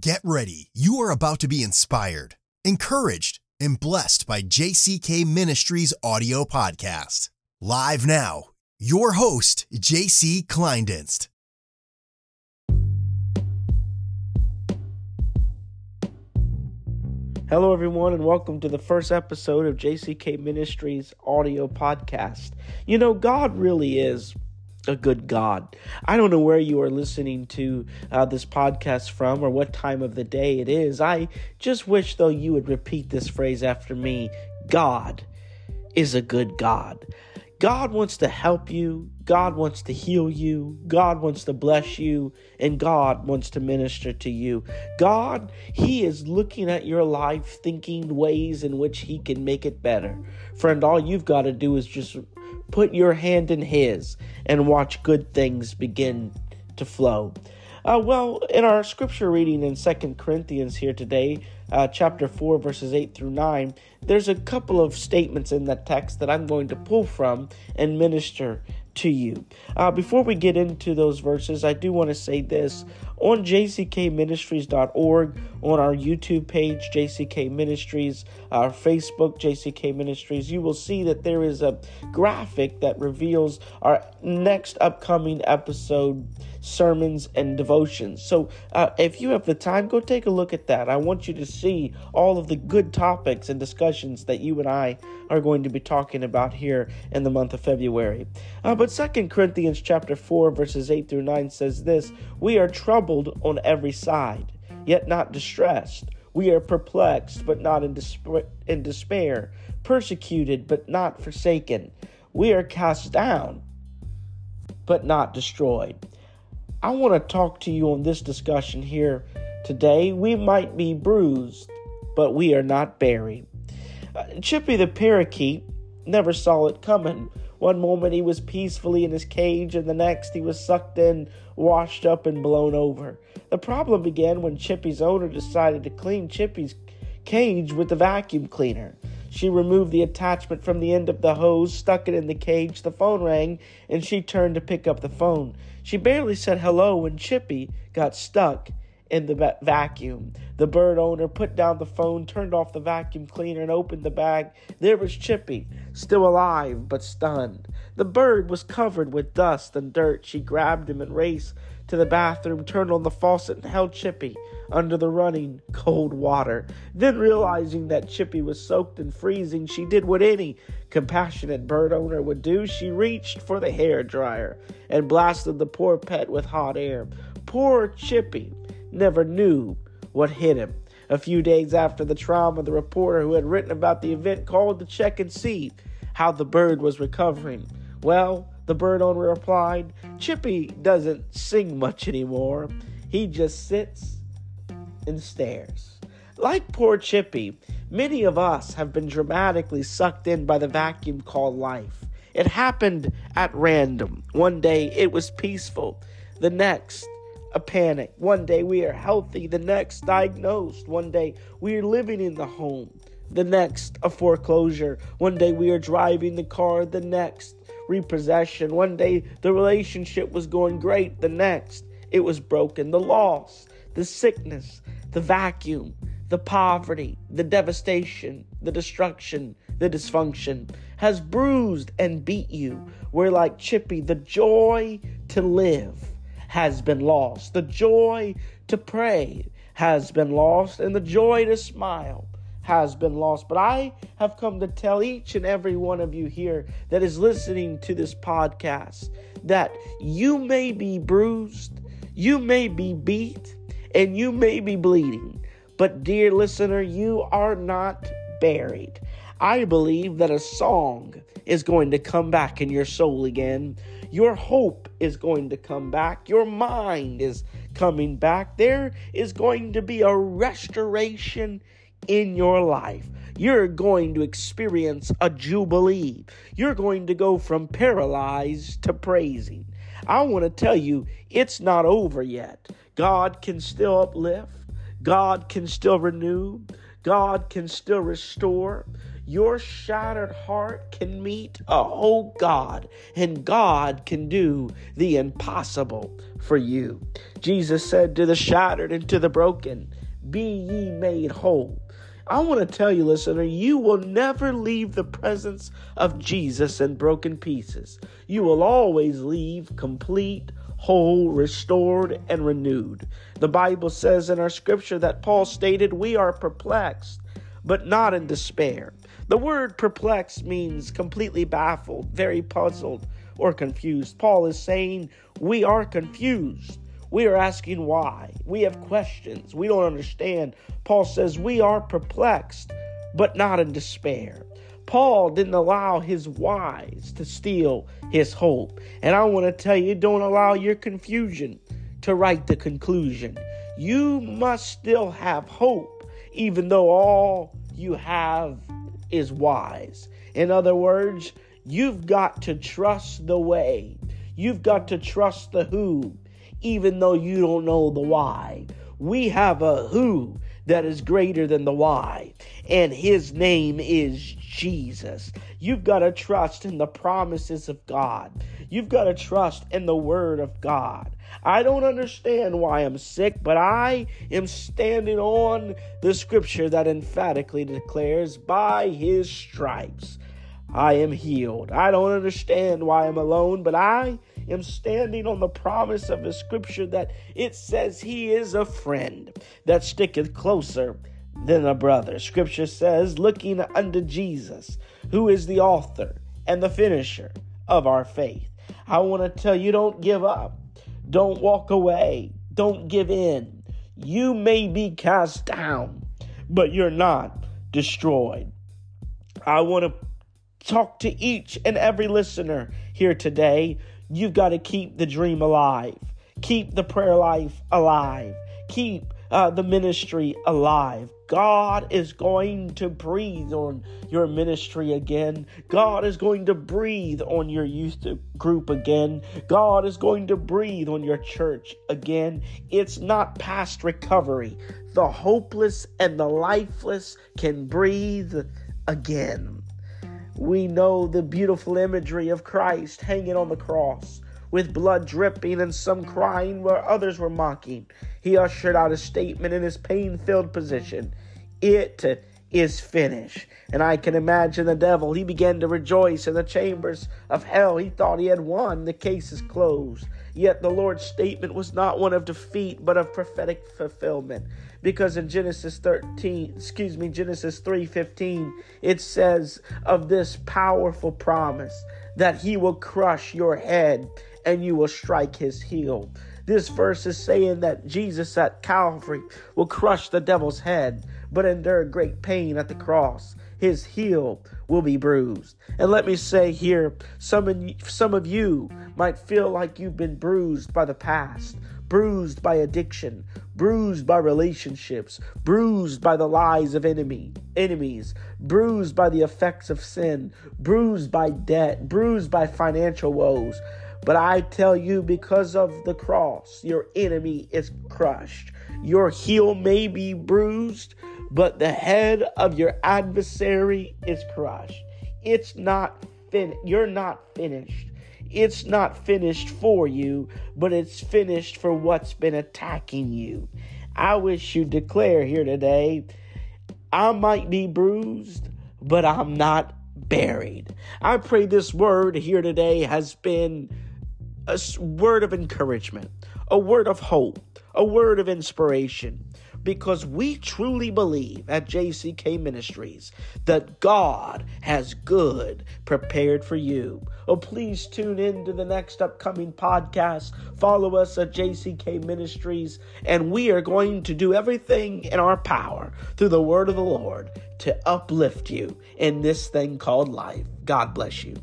Get ready. You are about to be inspired, encouraged, and blessed by JCK Ministries audio podcast. Live now, your host, JC Kleindienst. Hello, everyone, and welcome to the first episode of JCK Ministries audio podcast. You know, God really is a good God. I don't know where you are listening to uh, this podcast from or what time of the day it is. I just wish, though, you would repeat this phrase after me God is a good God. God wants to help you. God wants to heal you. God wants to bless you. And God wants to minister to you. God, He is looking at your life, thinking ways in which He can make it better. Friend, all you've got to do is just put your hand in His and watch good things begin to flow. Uh, well, in our scripture reading in Second Corinthians here today, uh, chapter 4, verses 8 through 9, there's a couple of statements in that text that I'm going to pull from and minister to you. Uh, before we get into those verses, I do want to say this. On jckministries.org, on our YouTube page, JCK Ministries, our Facebook, JCK Ministries, you will see that there is a graphic that reveals our next upcoming episode sermons and devotions. So uh, if you have the time, go take a look at that. I want you to see all of the good topics and discussions that you and I are going to be talking about here in the month of February. Uh, but Second Corinthians chapter 4 verses 8 through 9 says this, "We are troubled on every side, yet not distressed. We are perplexed, but not in, despair, in despair, persecuted, but not forsaken. We are cast down, but not destroyed." I want to talk to you on this discussion here today. We might be bruised, but we are not buried. Uh, Chippy the parakeet never saw it coming. One moment he was peacefully in his cage, and the next he was sucked in, washed up, and blown over. The problem began when Chippy's owner decided to clean Chippy's cage with the vacuum cleaner. She removed the attachment from the end of the hose, stuck it in the cage, the phone rang, and she turned to pick up the phone. She barely said hello when Chippy got stuck in the va- vacuum. The bird owner put down the phone, turned off the vacuum cleaner, and opened the bag. There was Chippy, still alive but stunned. The bird was covered with dust and dirt. She grabbed him and raced to the bathroom, turned on the faucet, and held Chippy under the running cold water. Then, realizing that Chippy was soaked and freezing, she did what any compassionate bird owner would do. She reached for the hair dryer and blasted the poor pet with hot air. Poor Chippy never knew what hit him. A few days after the trauma, the reporter who had written about the event called to check and see how the bird was recovering. Well, the bird owner replied, Chippy doesn't sing much anymore. He just sits and stares. Like poor Chippy, many of us have been dramatically sucked in by the vacuum called life. It happened at random. One day it was peaceful, the next, a panic. One day we are healthy, the next, diagnosed. One day we are living in the home, the next, a foreclosure. One day we are driving the car, the next, repossession. One day the relationship was going great, the next, it was broken. The loss, the sickness, the vacuum, the poverty, the devastation, the destruction, the dysfunction has bruised and beat you. We're like Chippy, the joy to live has been lost, the joy to pray has been lost, and the joy to smile has been lost. But I have come to tell each and every one of you here that is listening to this podcast that you may be bruised, you may be beat, and you may be bleeding. But, dear listener, you are not buried. I believe that a song is going to come back in your soul again. Your hope is going to come back. Your mind is coming back. There is going to be a restoration in your life. You're going to experience a jubilee. You're going to go from paralyzed to praising. I want to tell you, it's not over yet. God can still uplift, God can still renew, God can still restore. Your shattered heart can meet a whole God, and God can do the impossible for you. Jesus said to the shattered and to the broken, Be ye made whole. I want to tell you, listener, you will never leave the presence of Jesus in broken pieces. You will always leave complete, whole, restored, and renewed. The Bible says in our scripture that Paul stated, We are perplexed, but not in despair. The word perplexed means completely baffled, very puzzled, or confused. Paul is saying, We are confused. We are asking why. We have questions. We don't understand. Paul says, We are perplexed, but not in despair. Paul didn't allow his whys to steal his hope. And I want to tell you, don't allow your confusion to write the conclusion. You must still have hope, even though all you have is whys. In other words, you've got to trust the way. You've got to trust the who, even though you don't know the why. We have a who that is greater than the why, and his name is Jesus. You've got to trust in the promises of God. You've got to trust in the word of God. I don't understand why I'm sick, but I am standing on the scripture that emphatically declares, By his stripes I am healed. I don't understand why I'm alone, but I am standing on the promise of the scripture that it says he is a friend that sticketh closer than a brother. Scripture says, looking unto Jesus, who is the author and the finisher of our faith. I want to tell you don't give up, don't walk away, don't give in. You may be cast down, but you're not destroyed. I want to talk to each and every listener here today. You've got to keep the dream alive, keep the prayer life alive, keep uh, the ministry alive. God is going to breathe on your ministry again. God is going to breathe on your youth group again. God is going to breathe on your church again. It's not past recovery. The hopeless and the lifeless can breathe again. We know the beautiful imagery of Christ hanging on the cross with blood dripping and some mm. crying where others were mocking. He ushered out a statement in his pain filled position It is finished. And I can imagine the devil. He began to rejoice in the chambers of hell. He thought he had won. The case is closed. Yet the Lord's statement was not one of defeat, but of prophetic fulfillment. Because in Genesis 13, excuse me, Genesis 3:15, it says of this powerful promise that he will crush your head and you will strike his heel. This verse is saying that Jesus at Calvary will crush the devil's head, but endure great pain at the cross. His heel will be bruised. And let me say here, some of, some of you might feel like you've been bruised by the past, bruised by addiction, bruised by relationships, bruised by the lies of enemy, enemies, bruised by the effects of sin, bruised by debt, bruised by financial woes. But I tell you, because of the cross, your enemy is crushed. Your heel may be bruised, but the head of your adversary is crushed. It's not fin you're not finished. It's not finished for you, but it's finished for what's been attacking you. I wish you declare here today, I might be bruised, but I'm not buried. I pray this word here today has been a word of encouragement, a word of hope, a word of inspiration because we truly believe at JCK Ministries that God has good prepared for you. Oh, please tune in to the next upcoming podcast. Follow us at JCK Ministries, and we are going to do everything in our power through the word of the Lord to uplift you in this thing called life. God bless you.